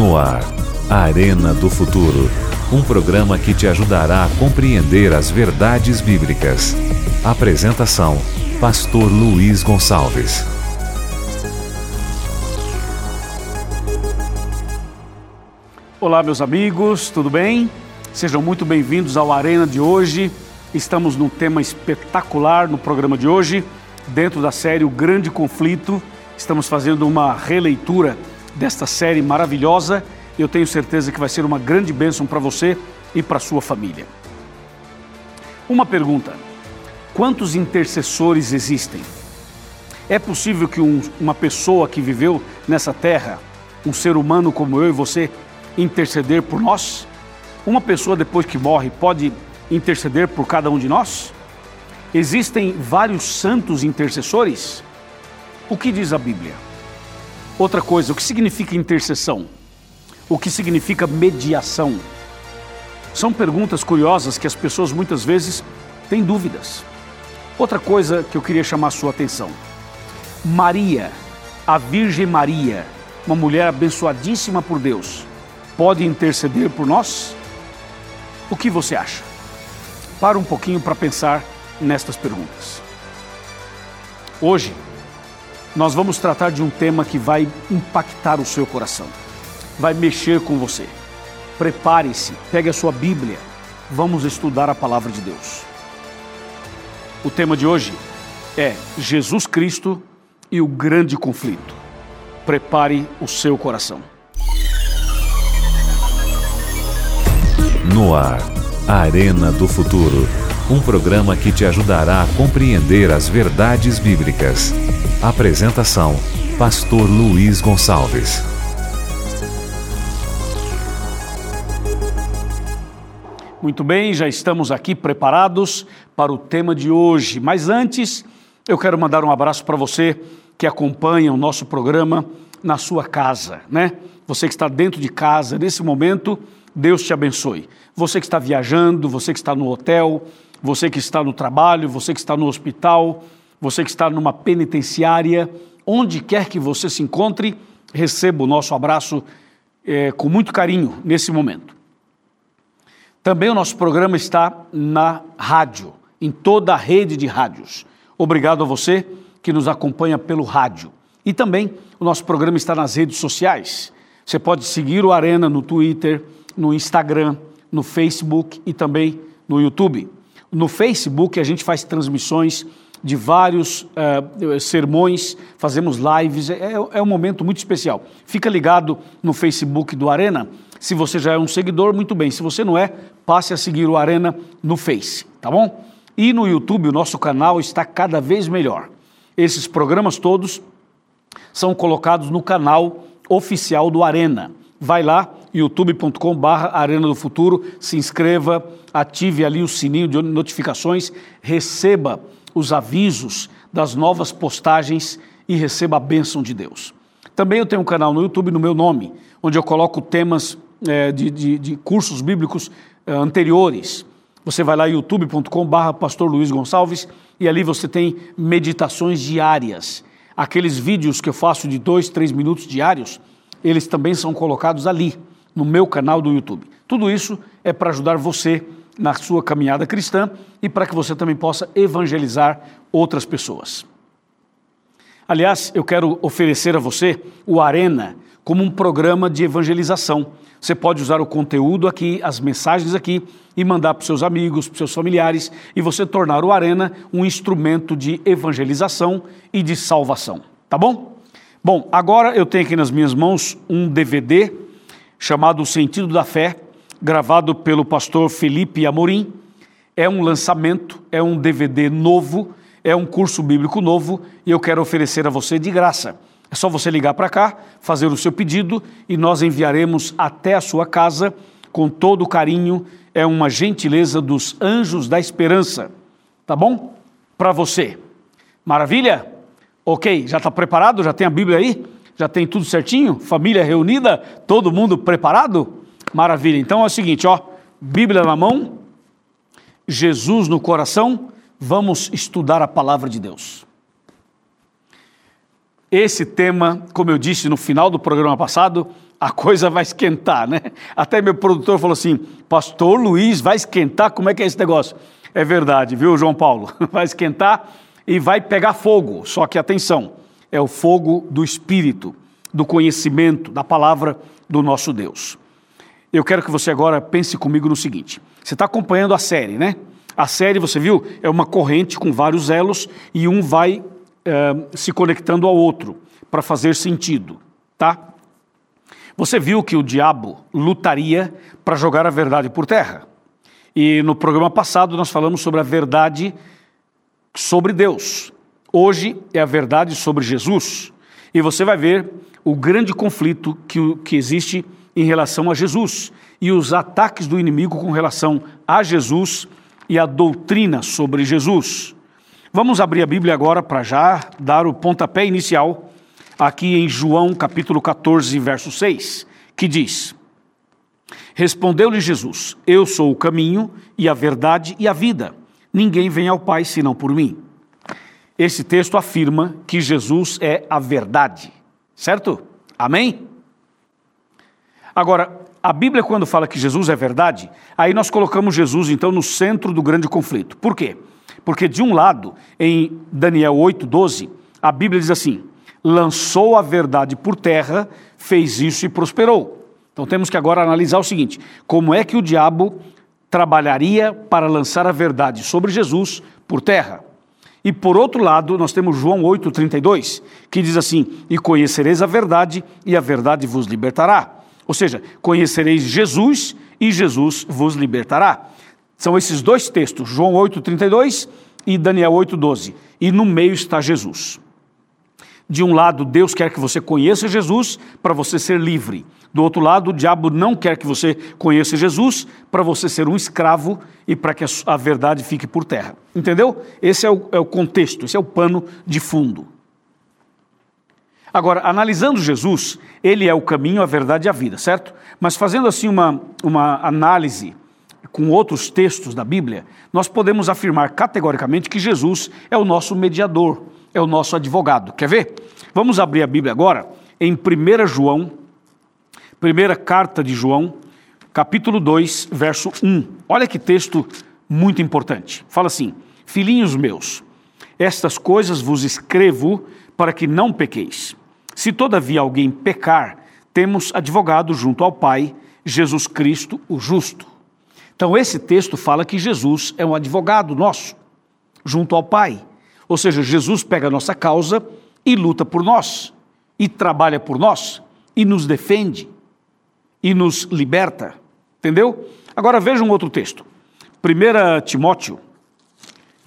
No ar, Arena do Futuro. Um programa que te ajudará a compreender as verdades bíblicas. Apresentação: Pastor Luiz Gonçalves. Olá, meus amigos, tudo bem? Sejam muito bem-vindos ao Arena de hoje. Estamos num tema espetacular no programa de hoje, dentro da série O Grande Conflito. Estamos fazendo uma releitura desta série maravilhosa. Eu tenho certeza que vai ser uma grande bênção para você e para sua família. Uma pergunta: quantos intercessores existem? É possível que um, uma pessoa que viveu nessa terra, um ser humano como eu e você, interceder por nós? Uma pessoa depois que morre pode interceder por cada um de nós? Existem vários santos intercessores? O que diz a Bíblia? Outra coisa, o que significa intercessão? O que significa mediação? São perguntas curiosas que as pessoas muitas vezes têm dúvidas. Outra coisa que eu queria chamar a sua atenção: Maria, a Virgem Maria, uma mulher abençoadíssima por Deus, pode interceder por nós? O que você acha? Para um pouquinho para pensar nestas perguntas. Hoje, nós vamos tratar de um tema que vai impactar o seu coração, vai mexer com você. Prepare-se, pegue a sua Bíblia, vamos estudar a palavra de Deus. O tema de hoje é Jesus Cristo e o grande conflito. Prepare o seu coração. No ar, Arena do Futuro. Um programa que te ajudará a compreender as verdades bíblicas. Apresentação: Pastor Luiz Gonçalves. Muito bem, já estamos aqui preparados para o tema de hoje. Mas antes, eu quero mandar um abraço para você que acompanha o nosso programa na sua casa, né? Você que está dentro de casa nesse momento, Deus te abençoe. Você que está viajando, você que está no hotel, você que está no trabalho, você que está no hospital, você que está numa penitenciária, onde quer que você se encontre, receba o nosso abraço é, com muito carinho nesse momento. Também o nosso programa está na rádio, em toda a rede de rádios. Obrigado a você que nos acompanha pelo rádio. E também o nosso programa está nas redes sociais. Você pode seguir o Arena no Twitter, no Instagram, no Facebook e também no YouTube. No Facebook a gente faz transmissões de vários uh, sermões, fazemos lives, é, é um momento muito especial. Fica ligado no Facebook do Arena. Se você já é um seguidor, muito bem. Se você não é, passe a seguir o Arena no Face, tá bom? E no YouTube, o nosso canal está cada vez melhor. Esses programas todos são colocados no canal oficial do Arena. Vai lá, youtube.com.br Arena do Futuro, se inscreva, ative ali o sininho de notificações, receba os avisos das novas postagens e receba a bênção de Deus. Também eu tenho um canal no YouTube no meu nome, onde eu coloco temas é, de, de, de, cursos bíblicos é, anteriores. Você vai lá youtube.com.br Pastor Luiz Gonçalves e ali você tem meditações diárias. Aqueles vídeos que eu faço de dois, três minutos diários, eles também são colocados ali, no meu canal do YouTube. Tudo isso é para ajudar você na sua caminhada cristã e para que você também possa evangelizar outras pessoas. Aliás, eu quero oferecer a você o Arena como um programa de evangelização. Você pode usar o conteúdo aqui, as mensagens aqui e mandar para seus amigos, para seus familiares e você tornar o Arena um instrumento de evangelização e de salvação. Tá bom? Bom, agora eu tenho aqui nas minhas mãos um DVD chamado O Sentido da Fé, gravado pelo pastor Felipe Amorim. É um lançamento, é um DVD novo, é um curso bíblico novo e eu quero oferecer a você de graça. É só você ligar para cá, fazer o seu pedido e nós enviaremos até a sua casa com todo carinho. É uma gentileza dos anjos da esperança, tá bom? Para você. Maravilha? Ok, já está preparado? Já tem a Bíblia aí? Já tem tudo certinho? Família reunida? Todo mundo preparado? Maravilha. Então é o seguinte, ó, Bíblia na mão, Jesus no coração, vamos estudar a palavra de Deus. esse tema, como eu disse no final do programa passado, a coisa vai esquentar, né? Até meu produtor falou assim: Pastor Luiz, vai esquentar? Como é que é esse negócio? É verdade, viu, João Paulo? Vai esquentar e vai pegar fogo. Só que atenção, é o fogo do Espírito, do conhecimento, da palavra do nosso Deus. Eu quero que você agora pense comigo no seguinte: você está acompanhando a série, né? A série, você viu, é uma corrente com vários elos e um vai é, se conectando ao outro para fazer sentido, tá? Você viu que o diabo lutaria para jogar a verdade por terra. E no programa passado nós falamos sobre a verdade sobre Deus. Hoje é a verdade sobre Jesus. E você vai ver o grande conflito que, que existe em relação a Jesus e os ataques do inimigo com relação a Jesus e a doutrina sobre Jesus. Vamos abrir a Bíblia agora para já dar o pontapé inicial aqui em João capítulo 14, verso 6, que diz: Respondeu-lhe Jesus: Eu sou o caminho e a verdade e a vida. Ninguém vem ao Pai senão por mim. Esse texto afirma que Jesus é a verdade, certo? Amém? Agora, a Bíblia, quando fala que Jesus é verdade, aí nós colocamos Jesus, então, no centro do grande conflito. Por quê? Porque, de um lado, em Daniel 8,12, a Bíblia diz assim: lançou a verdade por terra, fez isso e prosperou. Então, temos que agora analisar o seguinte: como é que o diabo trabalharia para lançar a verdade sobre Jesus por terra? E por outro lado, nós temos João 8,32, que diz assim: E conhecereis a verdade, e a verdade vos libertará. Ou seja, conhecereis Jesus e Jesus vos libertará. São esses dois textos, João 8,32 e Daniel 8,12. E no meio está Jesus. De um lado, Deus quer que você conheça Jesus para você ser livre. Do outro lado, o diabo não quer que você conheça Jesus para você ser um escravo e para que a verdade fique por terra. Entendeu? Esse é o, é o contexto, esse é o pano de fundo. Agora, analisando Jesus, ele é o caminho, a verdade e a vida, certo? Mas fazendo assim uma, uma análise com outros textos da Bíblia, nós podemos afirmar categoricamente que Jesus é o nosso mediador, é o nosso advogado. Quer ver? Vamos abrir a Bíblia agora em 1 João, primeira carta de João, capítulo 2, verso 1. Olha que texto muito importante. Fala assim: Filhinhos meus, estas coisas vos escrevo para que não pequeis. Se todavia alguém pecar, temos advogado junto ao Pai, Jesus Cristo, o justo. Então, esse texto fala que Jesus é um advogado nosso, junto ao Pai. Ou seja, Jesus pega a nossa causa e luta por nós, e trabalha por nós, e nos defende, e nos liberta. Entendeu? Agora veja um outro texto. 1 Timóteo,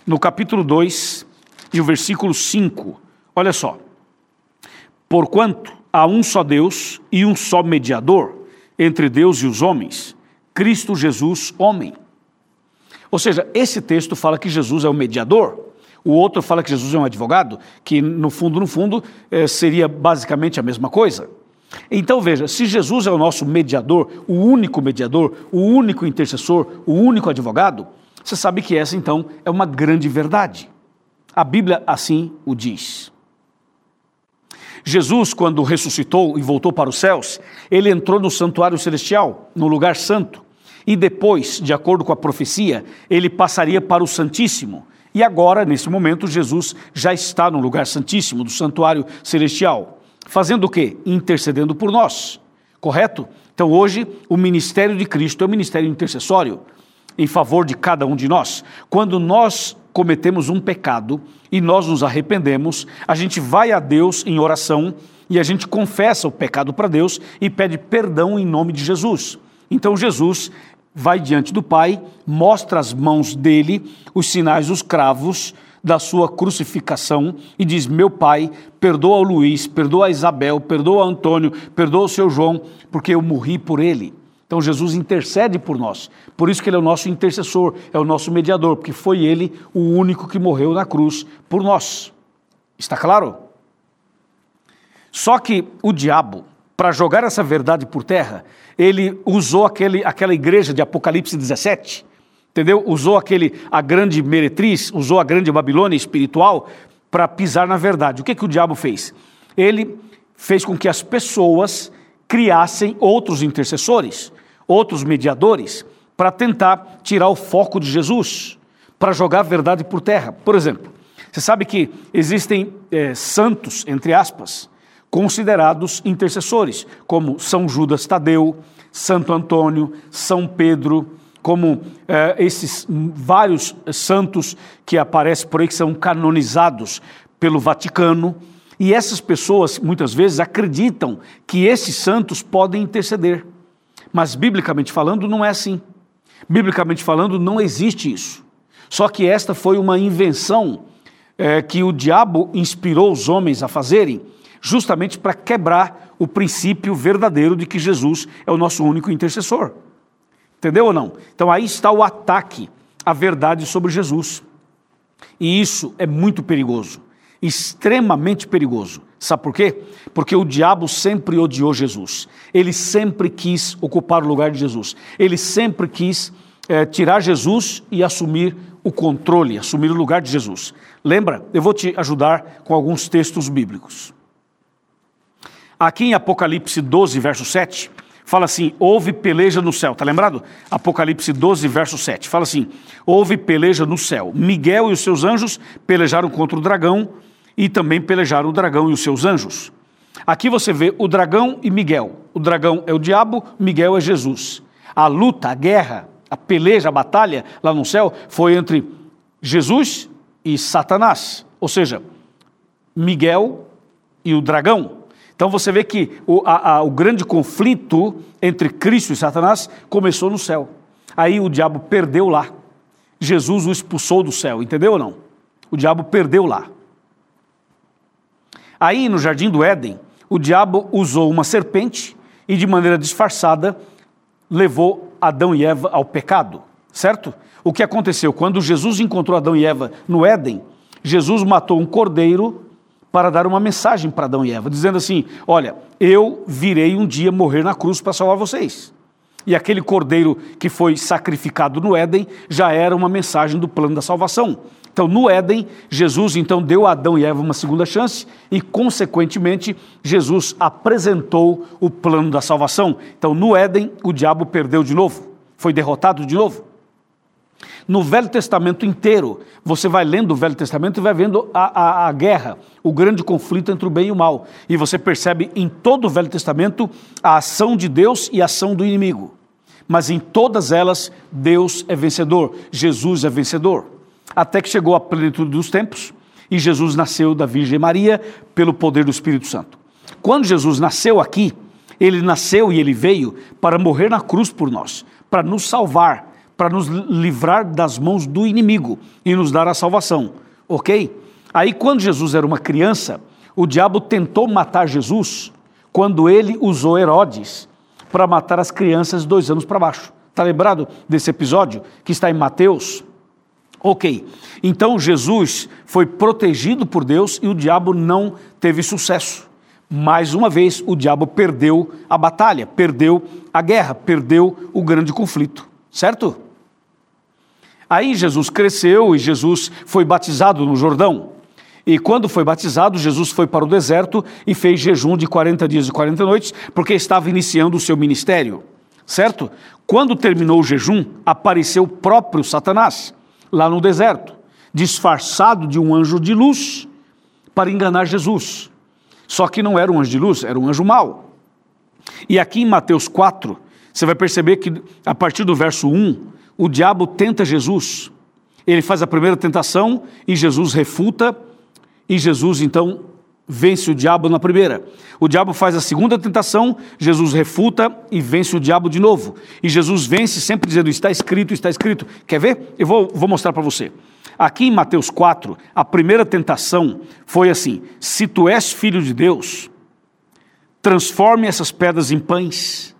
no capítulo 2 e o versículo 5. Olha só. Porquanto há um só Deus e um só mediador entre Deus e os homens, Cristo Jesus, homem. Ou seja, esse texto fala que Jesus é o mediador, o outro fala que Jesus é um advogado, que no fundo, no fundo, eh, seria basicamente a mesma coisa. Então veja, se Jesus é o nosso mediador, o único mediador, o único intercessor, o único advogado, você sabe que essa então é uma grande verdade. A Bíblia assim o diz. Jesus, quando ressuscitou e voltou para os céus, ele entrou no santuário celestial, no lugar santo, e depois, de acordo com a profecia, ele passaria para o Santíssimo. E agora, nesse momento, Jesus já está no lugar santíssimo do santuário celestial. Fazendo o quê? Intercedendo por nós. Correto? Então, hoje, o ministério de Cristo é o ministério intercessório em favor de cada um de nós. Quando nós cometemos um pecado e nós nos arrependemos, a gente vai a Deus em oração e a gente confessa o pecado para Deus e pede perdão em nome de Jesus. Então Jesus vai diante do Pai, mostra as mãos dele, os sinais dos cravos da sua crucificação e diz: Meu Pai, perdoa o Luiz, perdoa a Isabel, perdoa a Antônio, perdoa o seu João, porque eu morri por ele. Então Jesus intercede por nós. Por isso que ele é o nosso intercessor, é o nosso mediador, porque foi ele o único que morreu na cruz por nós. Está claro? Só que o diabo, para jogar essa verdade por terra, ele usou aquele, aquela igreja de Apocalipse 17, entendeu? Usou aquele a grande meretriz, usou a grande Babilônia espiritual para pisar na verdade. O que que o diabo fez? ele fez com que as pessoas criassem outros intercessores, outros mediadores, para tentar tirar o foco de Jesus, para jogar a verdade por terra. Por exemplo, você sabe que existem é, santos, entre aspas, considerados intercessores, como São Judas Tadeu, Santo Antônio, São Pedro, como é, esses vários santos que aparecem por aí, que são canonizados pelo Vaticano. E essas pessoas, muitas vezes, acreditam que esses santos podem interceder. Mas, biblicamente falando, não é assim. Biblicamente falando, não existe isso. Só que esta foi uma invenção é, que o diabo inspirou os homens a fazerem, justamente para quebrar o princípio verdadeiro de que Jesus é o nosso único intercessor. Entendeu ou não? Então aí está o ataque à verdade sobre Jesus. E isso é muito perigoso, extremamente perigoso. Sabe por quê? Porque o diabo sempre odiou Jesus. Ele sempre quis ocupar o lugar de Jesus. Ele sempre quis é, tirar Jesus e assumir o controle, assumir o lugar de Jesus. Lembra? Eu vou te ajudar com alguns textos bíblicos. Aqui em Apocalipse 12, verso 7, fala assim: houve peleja no céu. Está lembrado? Apocalipse 12, verso 7. Fala assim: houve peleja no céu. Miguel e os seus anjos pelejaram contra o dragão e também pelejaram o dragão e os seus anjos. Aqui você vê o dragão e Miguel. O dragão é o diabo, Miguel é Jesus. A luta, a guerra, a peleja, a batalha lá no céu foi entre Jesus e Satanás. Ou seja, Miguel e o dragão. Então você vê que o, a, a, o grande conflito entre Cristo e Satanás começou no céu. Aí o diabo perdeu lá. Jesus o expulsou do céu, entendeu ou não? O diabo perdeu lá. Aí no jardim do Éden, o diabo usou uma serpente e de maneira disfarçada levou Adão e Eva ao pecado, certo? O que aconteceu? Quando Jesus encontrou Adão e Eva no Éden, Jesus matou um cordeiro para dar uma mensagem para Adão e Eva, dizendo assim: Olha, eu virei um dia morrer na cruz para salvar vocês. E aquele cordeiro que foi sacrificado no Éden já era uma mensagem do plano da salvação. Então, no Éden, Jesus então deu a Adão e Eva uma segunda chance e, consequentemente, Jesus apresentou o plano da salvação. Então, no Éden, o diabo perdeu de novo, foi derrotado de novo. No Velho Testamento inteiro, você vai lendo o Velho Testamento e vai vendo a, a, a, guerra, o grande conflito entre o bem e o mal. E você percebe em todo o Velho Testamento a ação de Deus e a ação do inimigo. Mas em todas elas, Deus é vencedor, Jesus é vencedor. Até que chegou a plenitude dos tempos e Jesus nasceu da Virgem Maria pelo poder do Espírito Santo. Quando Jesus nasceu aqui, ele nasceu e ele veio para morrer na cruz por nós, para nos salvar para nos livrar das mãos do inimigo e nos dar a salvação, ok? Aí, quando Jesus era uma criança, o diabo tentou matar Jesus quando ele usou Herodes para matar as crianças dois anos para baixo. Está lembrado desse episódio que está em Mateus? Ok, então Jesus foi protegido por Deus e o diabo não teve sucesso. Mais uma vez, o diabo perdeu a batalha, perdeu a guerra, perdeu o grande conflito, certo? Aí Jesus cresceu e Jesus foi batizado no Jordão. E quando foi batizado, Jesus foi para o deserto e fez jejum de 40 dias e 40 noites, porque estava iniciando o seu ministério, certo? Quando terminou o jejum, apareceu o próprio Satanás, lá no deserto, disfarçado de um anjo de luz, para enganar Jesus. Só que não era um anjo de luz, era um anjo mau. E aqui em Mateus 4, você vai perceber que a partir do verso 1, o diabo tenta Jesus. Ele faz a primeira tentação e Jesus refuta, e Jesus então vence o diabo na primeira. O diabo faz a segunda tentação, Jesus refuta e vence o diabo de novo. E Jesus vence sempre dizendo: Está escrito, está escrito. Quer ver? Eu vou, vou mostrar para você. Aqui em Mateus 4, a primeira tentação foi assim: Se tu és filho de Deus, transforme essas pedras em pães.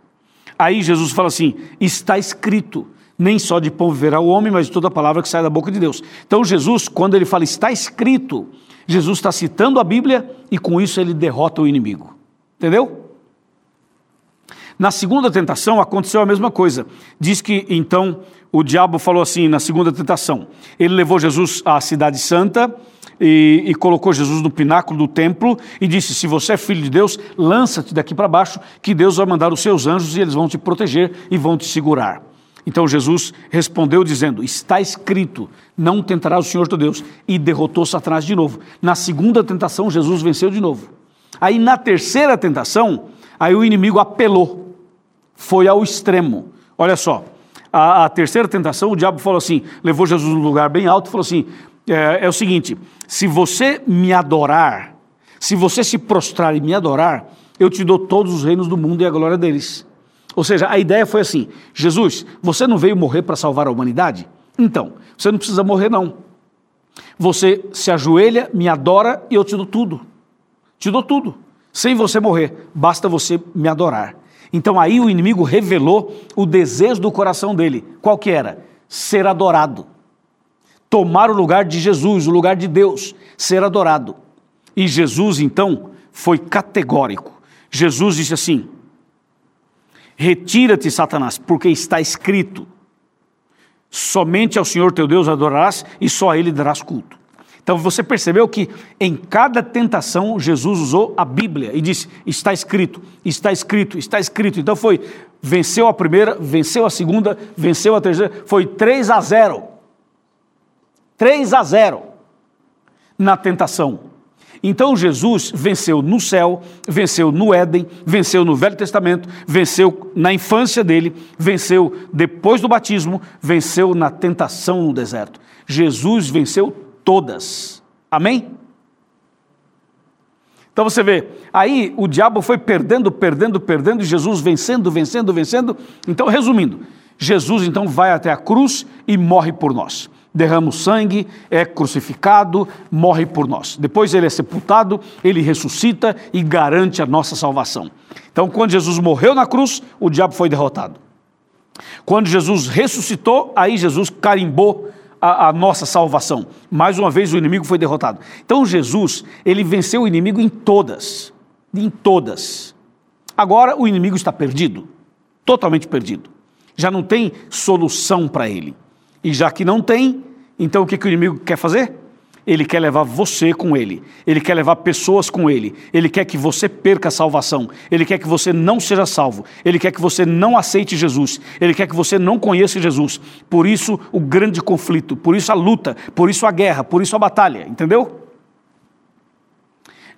Aí Jesus fala assim: Está escrito nem só de pão viverá o homem, mas de toda palavra que sai da boca de Deus. Então Jesus, quando ele fala está escrito, Jesus está citando a Bíblia e com isso ele derrota o inimigo. Entendeu? Na segunda tentação aconteceu a mesma coisa. Diz que então o diabo falou assim na segunda tentação: ele levou Jesus à cidade santa e, e, colocou Jesus no pináculo do templo e disse: Se você é filho de Deus, lança-te daqui para baixo, que Deus vai mandar os seus anjos e eles vão te proteger e vão te segurar. Então Jesus respondeu dizendo: Está escrito, não tentarás o Senhor teu Deus, e derrotou Satanás de novo. Na segunda tentação, Jesus venceu de novo. Aí na terceira tentação, aí o inimigo apelou, foi ao extremo. Olha só, a, a terceira tentação, o diabo falou assim: levou Jesus num lugar bem alto e falou assim: é, é o seguinte, se você me adorar, se você se prostrar e me adorar, eu te dou todos os reinos do mundo e a glória deles. Ou seja, a ideia foi assim: Jesus, você não veio morrer para salvar a humanidade? Então, você não precisa morrer, não. Você se ajoelha, me adora e eu te dou tudo. Te dou tudo. Sem você morrer, basta você me adorar. Então aí o inimigo revelou o desejo do coração dele. Qual que era? Ser adorado. Tomar o lugar de Jesus, o lugar de Deus, ser adorado. E Jesus então foi categórico. Jesus disse assim: Retira-te, Satanás, porque está escrito: somente ao Senhor teu Deus adorarás e só a Ele darás culto. Então você percebeu que em cada tentação Jesus usou a Bíblia e disse: está escrito, está escrito, está escrito. Então foi, venceu a primeira, venceu a segunda, venceu a terceira, foi 3 a 0. 3 a 0 na tentação. Então Jesus venceu no céu, venceu no Éden, venceu no Velho Testamento, venceu na infância dele, venceu depois do batismo, venceu na tentação no deserto. Jesus venceu todas. Amém? Então você vê, aí o diabo foi perdendo, perdendo, perdendo, e Jesus vencendo, vencendo, vencendo. Então, resumindo, Jesus então vai até a cruz e morre por nós derrama o sangue, é crucificado, morre por nós. Depois ele é sepultado, ele ressuscita e garante a nossa salvação. Então, quando Jesus morreu na cruz, o diabo foi derrotado. Quando Jesus ressuscitou, aí Jesus carimbou a, a, nossa salvação. Mais uma vez o inimigo foi derrotado. Então Jesus, ele venceu o inimigo em todas, em todas. Agora o inimigo está perdido, totalmente perdido. Já não tem solução para ele. E já que não tem, então o que, que o inimigo quer fazer? Ele quer levar você com ele, ele quer levar pessoas com ele, ele quer que você perca a salvação, ele quer que você não seja salvo, ele quer que você não aceite Jesus, ele quer que você não conheça Jesus. Por isso o grande conflito, por isso a luta, por isso a guerra, por isso a batalha, entendeu?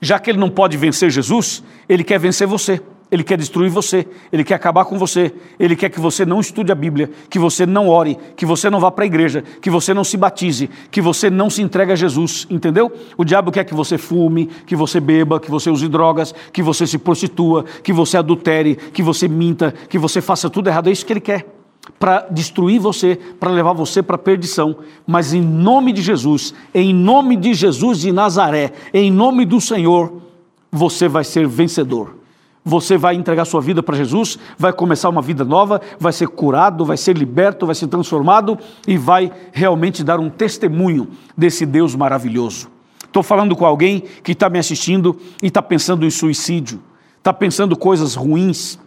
Já que ele não pode vencer Jesus, ele quer vencer você. Ele quer destruir você, ele quer acabar com você, ele quer que você não estude a Bíblia, que você não ore, que você não vá para a igreja, que você não se batize, que você não se entregue a Jesus, entendeu? O diabo quer que você fume, que você beba, que você use drogas, que você se prostitua, que você adultere, que você minta, que você faça tudo errado, é isso que ele quer. Para destruir você, para levar você para a perdição, mas em nome de Jesus, em nome de Jesus de Nazaré, em nome do Senhor, você vai ser vencedor você vai entregar sua vida para Jesus, vai começar uma vida nova, vai ser curado, vai ser liberto, vai ser transformado e vai realmente dar um testemunho desse Deus maravilhoso. Estou falando com alguém que está me assistindo e está pensando em suicídio, está pensando coisas ruins,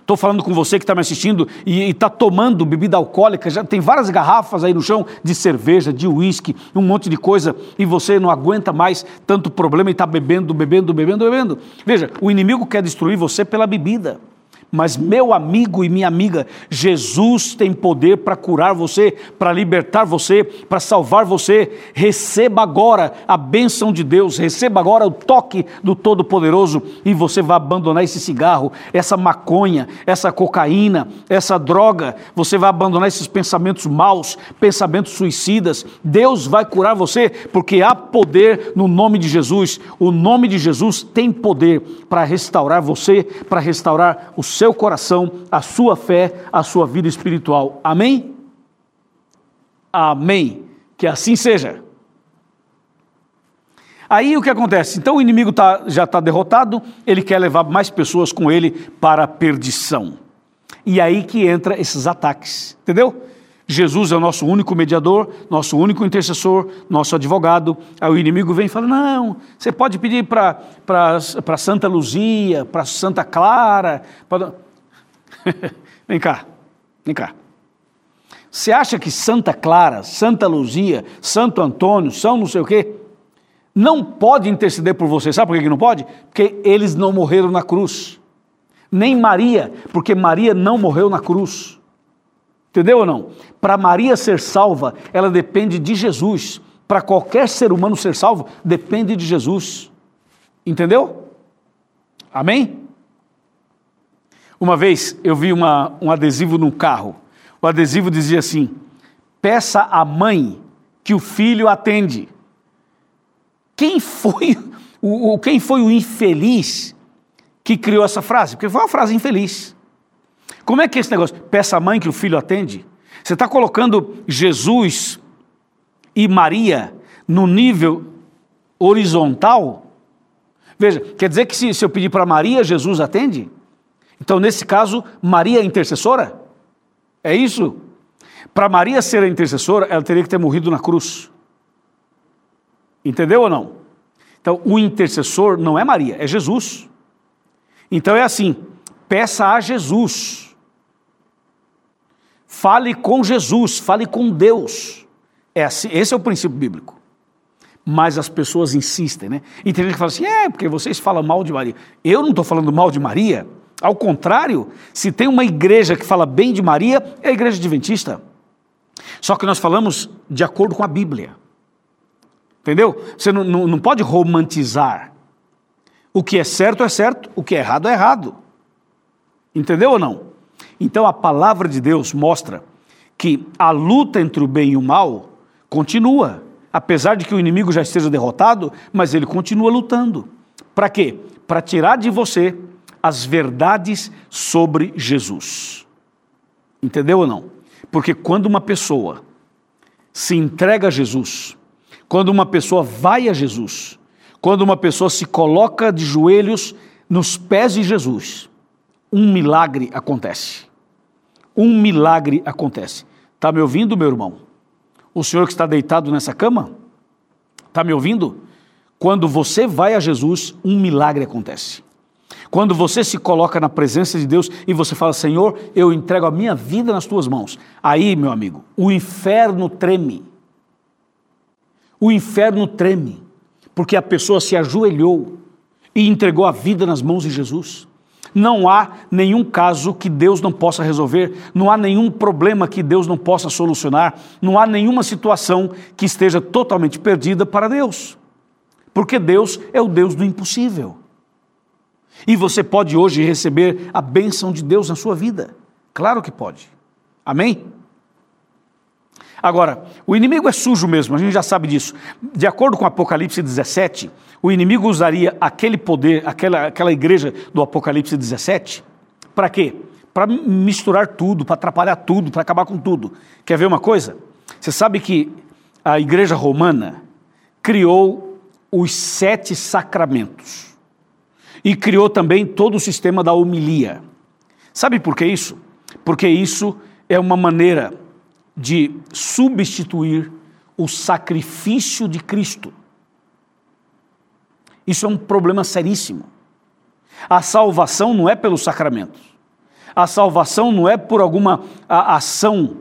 Estou falando com você que está me assistindo e está tomando bebida alcoólica, já tem várias garrafas aí no chão de cerveja, de uísque, um monte de coisa, e você não aguenta mais tanto problema e está bebendo, bebendo, bebendo, bebendo. Veja, o inimigo quer destruir você pela bebida. Mas, meu amigo e minha amiga, Jesus tem poder para curar você, para libertar você, para salvar você. Receba agora a bênção de Deus, receba agora o toque do Todo-Poderoso e você vai abandonar esse cigarro, essa maconha, essa cocaína, essa droga. Você vai abandonar esses pensamentos maus, pensamentos suicidas. Deus vai curar você, porque há poder no nome de Jesus. O nome de Jesus tem poder para restaurar você, para restaurar o seu coração, a sua fé, a sua vida espiritual. Amém? Amém. Que assim seja. Aí o que acontece? Então o inimigo tá, já está derrotado, ele quer levar mais pessoas com ele para a perdição. E aí que entra esses ataques, entendeu? Jesus é o nosso único mediador, nosso único intercessor, nosso advogado. Aí o inimigo vem e fala: não, você pode pedir para Santa Luzia, para Santa Clara. Pra... vem cá, vem cá. Você acha que Santa Clara, Santa Luzia, Santo Antônio são não sei o quê? não pode interceder por você. Sabe por que não pode? Porque eles não morreram na cruz. Nem Maria, porque Maria não morreu na cruz. Entendeu ou não? Para Maria ser salva, ela depende de Jesus. Para qualquer ser humano ser salvo, depende de Jesus. Entendeu? Amém? Uma vez eu vi uma, um adesivo num carro. O adesivo dizia assim: peça à mãe que o filho atende. Quem foi o, quem foi o infeliz que criou essa frase? Porque foi uma frase infeliz. Como é que é esse negócio? Peça à mãe que o filho atende. Você está colocando Jesus e Maria no nível horizontal? Veja, quer dizer que se, se eu pedir para Maria, Jesus atende? Então, nesse caso, Maria é intercessora? É isso? Para Maria ser a intercessora, ela teria que ter morrido na cruz. Entendeu ou não? Então, o intercessor não é Maria, é Jesus. Então é assim: peça a Jesus. Fale com Jesus, fale com Deus. É assim, esse é o princípio bíblico. Mas as pessoas insistem, né? E tem gente que fala assim: é, porque vocês falam mal de Maria. Eu não estou falando mal de Maria. Ao contrário, se tem uma igreja que fala bem de Maria, é a igreja adventista. Só que nós falamos de acordo com a Bíblia. Entendeu? Você não, não, não pode romantizar. O que é certo é certo, o que é errado é errado. Entendeu ou não? Então a palavra de Deus mostra que a luta entre o bem e o mal continua. Apesar de que o inimigo já esteja derrotado, mas ele continua lutando. Para quê? Para tirar de você as verdades sobre Jesus. Entendeu ou não? Porque quando uma pessoa se entrega a Jesus, quando uma pessoa vai a Jesus, quando uma pessoa se coloca de joelhos nos pés de Jesus, um milagre acontece. Um milagre acontece. Está me ouvindo, meu irmão? O senhor que está deitado nessa cama? Está me ouvindo? Quando você vai a Jesus, um milagre acontece. Quando você se coloca na presença de Deus e você fala, Senhor, eu entrego a minha vida nas tuas mãos. Aí, meu amigo, o inferno treme. O inferno treme, porque a pessoa se ajoelhou e entregou a vida nas mãos de Jesus. Não há nenhum caso que Deus não possa resolver, não há nenhum problema que Deus não possa solucionar, não há nenhuma situação que esteja totalmente perdida para Deus. Porque Deus é o Deus do impossível. E você pode hoje receber a bênção de Deus na sua vida. Claro que pode. Amém? Agora, o inimigo é sujo mesmo, a gente já sabe disso. De acordo com Apocalipse 17, o inimigo usaria aquele poder, aquela, aquela igreja do Apocalipse 17, para quê? Para misturar tudo, para atrapalhar tudo, para acabar com tudo. Quer ver uma coisa? Você sabe que a igreja romana criou os sete sacramentos e criou também todo o sistema da homilia. Sabe por que isso? Porque isso é uma maneira de substituir o sacrifício de Cristo. Isso é um problema seríssimo. A salvação não é pelos sacramentos. A salvação não é por alguma ação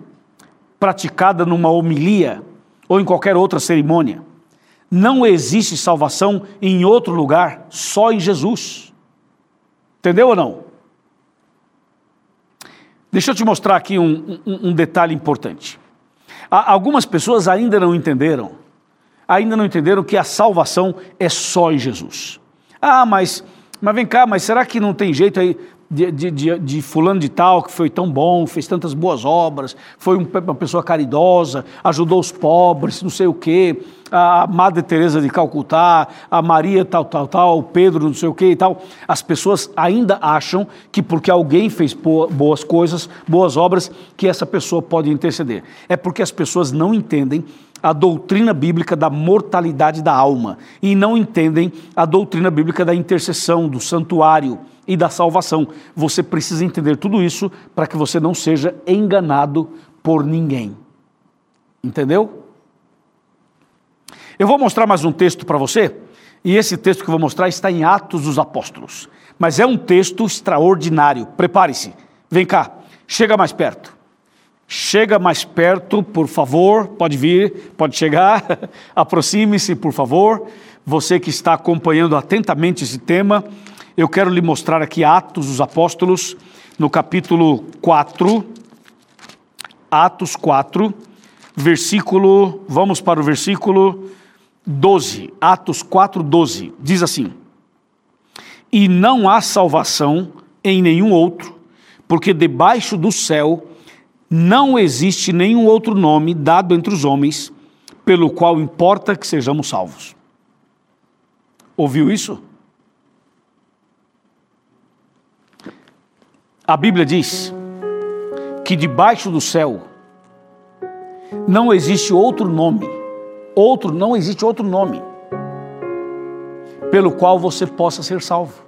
praticada numa homilia ou em qualquer outra cerimônia. Não existe salvação em outro lugar, só em Jesus. Entendeu ou não? Deixa eu te mostrar aqui um, um, um detalhe importante. Há, algumas pessoas ainda não entenderam, ainda não entenderam que a salvação é só em Jesus. Ah, mas, mas vem cá, mas será que não tem jeito aí de, de, de, de, fulano de tal, que foi tão bom, fez tantas boas obras, foi uma pessoa caridosa, ajudou os pobres, não sei o quê, a Madre Teresa de Calcutá, a Maria tal, tal, tal, o Pedro não sei o quê e tal. As pessoas ainda acham que porque alguém fez boas coisas, boas obras, que essa pessoa pode interceder. É porque as pessoas não entendem a doutrina bíblica da mortalidade da alma e não entendem a doutrina bíblica da intercessão, do santuário e da salvação. Você precisa entender tudo isso para que você não seja enganado por ninguém. Entendeu? Eu vou mostrar mais um texto para você, e esse texto que eu vou mostrar está em Atos dos Apóstolos. Mas é um texto extraordinário. Prepare-se. Vem cá, chega mais perto. Chega mais perto, por favor. Pode vir, pode chegar. Aproxime-se, por favor. você que está acompanhando atentamente esse tema, eu quero lhe mostrar aqui Atos dos Apóstolos, no capítulo 4. Atos 4, versículo. Vamos para o versículo 12. Atos 4, 12. Diz assim: E não há salvação em nenhum outro, porque debaixo do céu não existe nenhum outro nome dado entre os homens pelo qual importa que sejamos salvos. Ouviu isso? A Bíblia diz que debaixo do céu não existe outro nome, outro não existe outro nome pelo qual você possa ser salvo.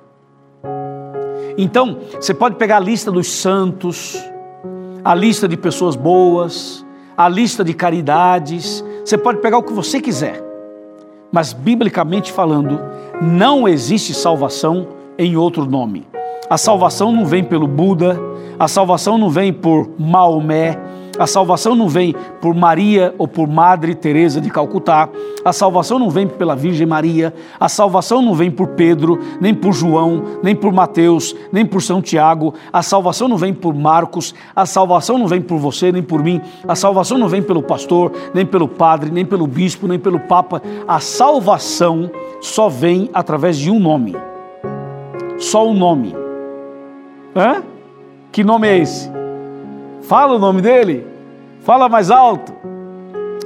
Então, você pode pegar a lista dos santos, a lista de pessoas boas, a lista de caridades, você pode pegar o que você quiser. Mas, biblicamente falando, não existe salvação em outro nome. A salvação não vem pelo Buda, a salvação não vem por Maomé, a salvação não vem por Maria ou por Madre Teresa de Calcutá. A salvação não vem pela Virgem Maria. A salvação não vem por Pedro, nem por João, nem por Mateus, nem por São Tiago. A salvação não vem por Marcos. A salvação não vem por você, nem por mim. A salvação não vem pelo pastor, nem pelo padre, nem pelo bispo, nem pelo papa. A salvação só vem através de um nome. Só um nome. Hã? Que nome é esse? Fala o nome dele. Fala mais alto.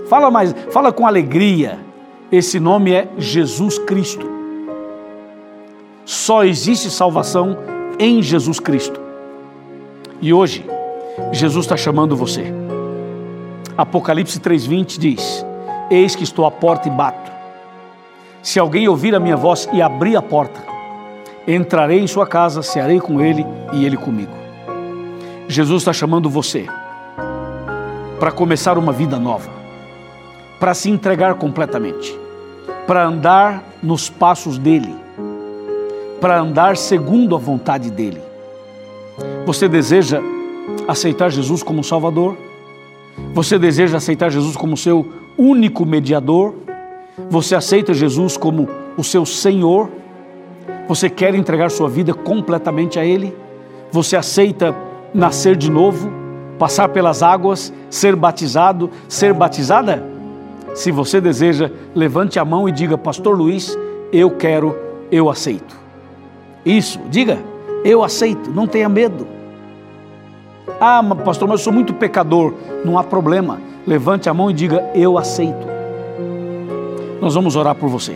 Fala mais, fala com alegria. Esse nome é Jesus Cristo. Só existe salvação em Jesus Cristo. E hoje, Jesus está chamando você. Apocalipse 3,20 diz: Eis que estou à porta e bato. Se alguém ouvir a minha voz e abrir a porta, entrarei em sua casa, cearei com ele e ele comigo. Jesus está chamando você para começar uma vida nova, para se entregar completamente, para andar nos passos dele, para andar segundo a vontade dele. Você deseja aceitar Jesus como Salvador? Você deseja aceitar Jesus como seu único mediador? Você aceita Jesus como o seu Senhor? Você quer entregar sua vida completamente a Ele? Você aceita nascer de novo, passar pelas águas, ser batizado, ser batizada? Se você deseja, levante a mão e diga: Pastor Luiz, eu quero, eu aceito. Isso, diga, eu aceito, não tenha medo. Ah, pastor, mas eu sou muito pecador. Não há problema. Levante a mão e diga: Eu aceito. Nós vamos orar por você.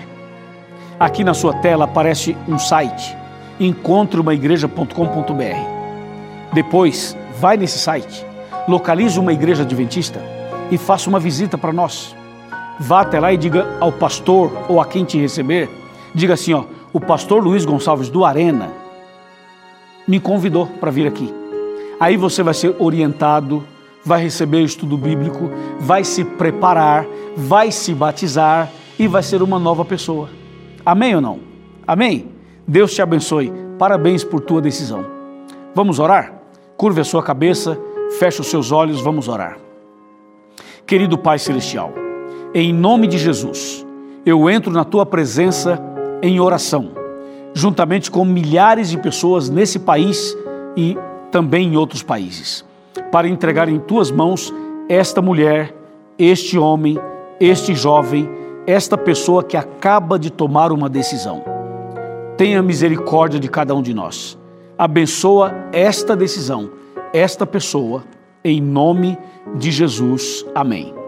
Aqui na sua tela aparece um site, encontreumaigreja.com.br. Depois, vai nesse site, localize uma igreja adventista e faça uma visita para nós. Vá até lá e diga ao pastor ou a quem te receber, diga assim, ó, o pastor Luiz Gonçalves do Arena me convidou para vir aqui. Aí você vai ser orientado, vai receber o estudo bíblico, vai se preparar, vai se batizar e vai ser uma nova pessoa. Amém ou não? Amém? Deus te abençoe. Parabéns por tua decisão. Vamos orar? Curve a sua cabeça, feche os seus olhos, vamos orar. Querido Pai Celestial, em nome de Jesus, eu entro na tua presença em oração, juntamente com milhares de pessoas nesse país e também em outros países, para entregar em tuas mãos esta mulher, este homem, este jovem, esta pessoa que acaba de tomar uma decisão. Tenha misericórdia de cada um de nós abençoa esta decisão, esta pessoa, em nome de Jesus. Amém.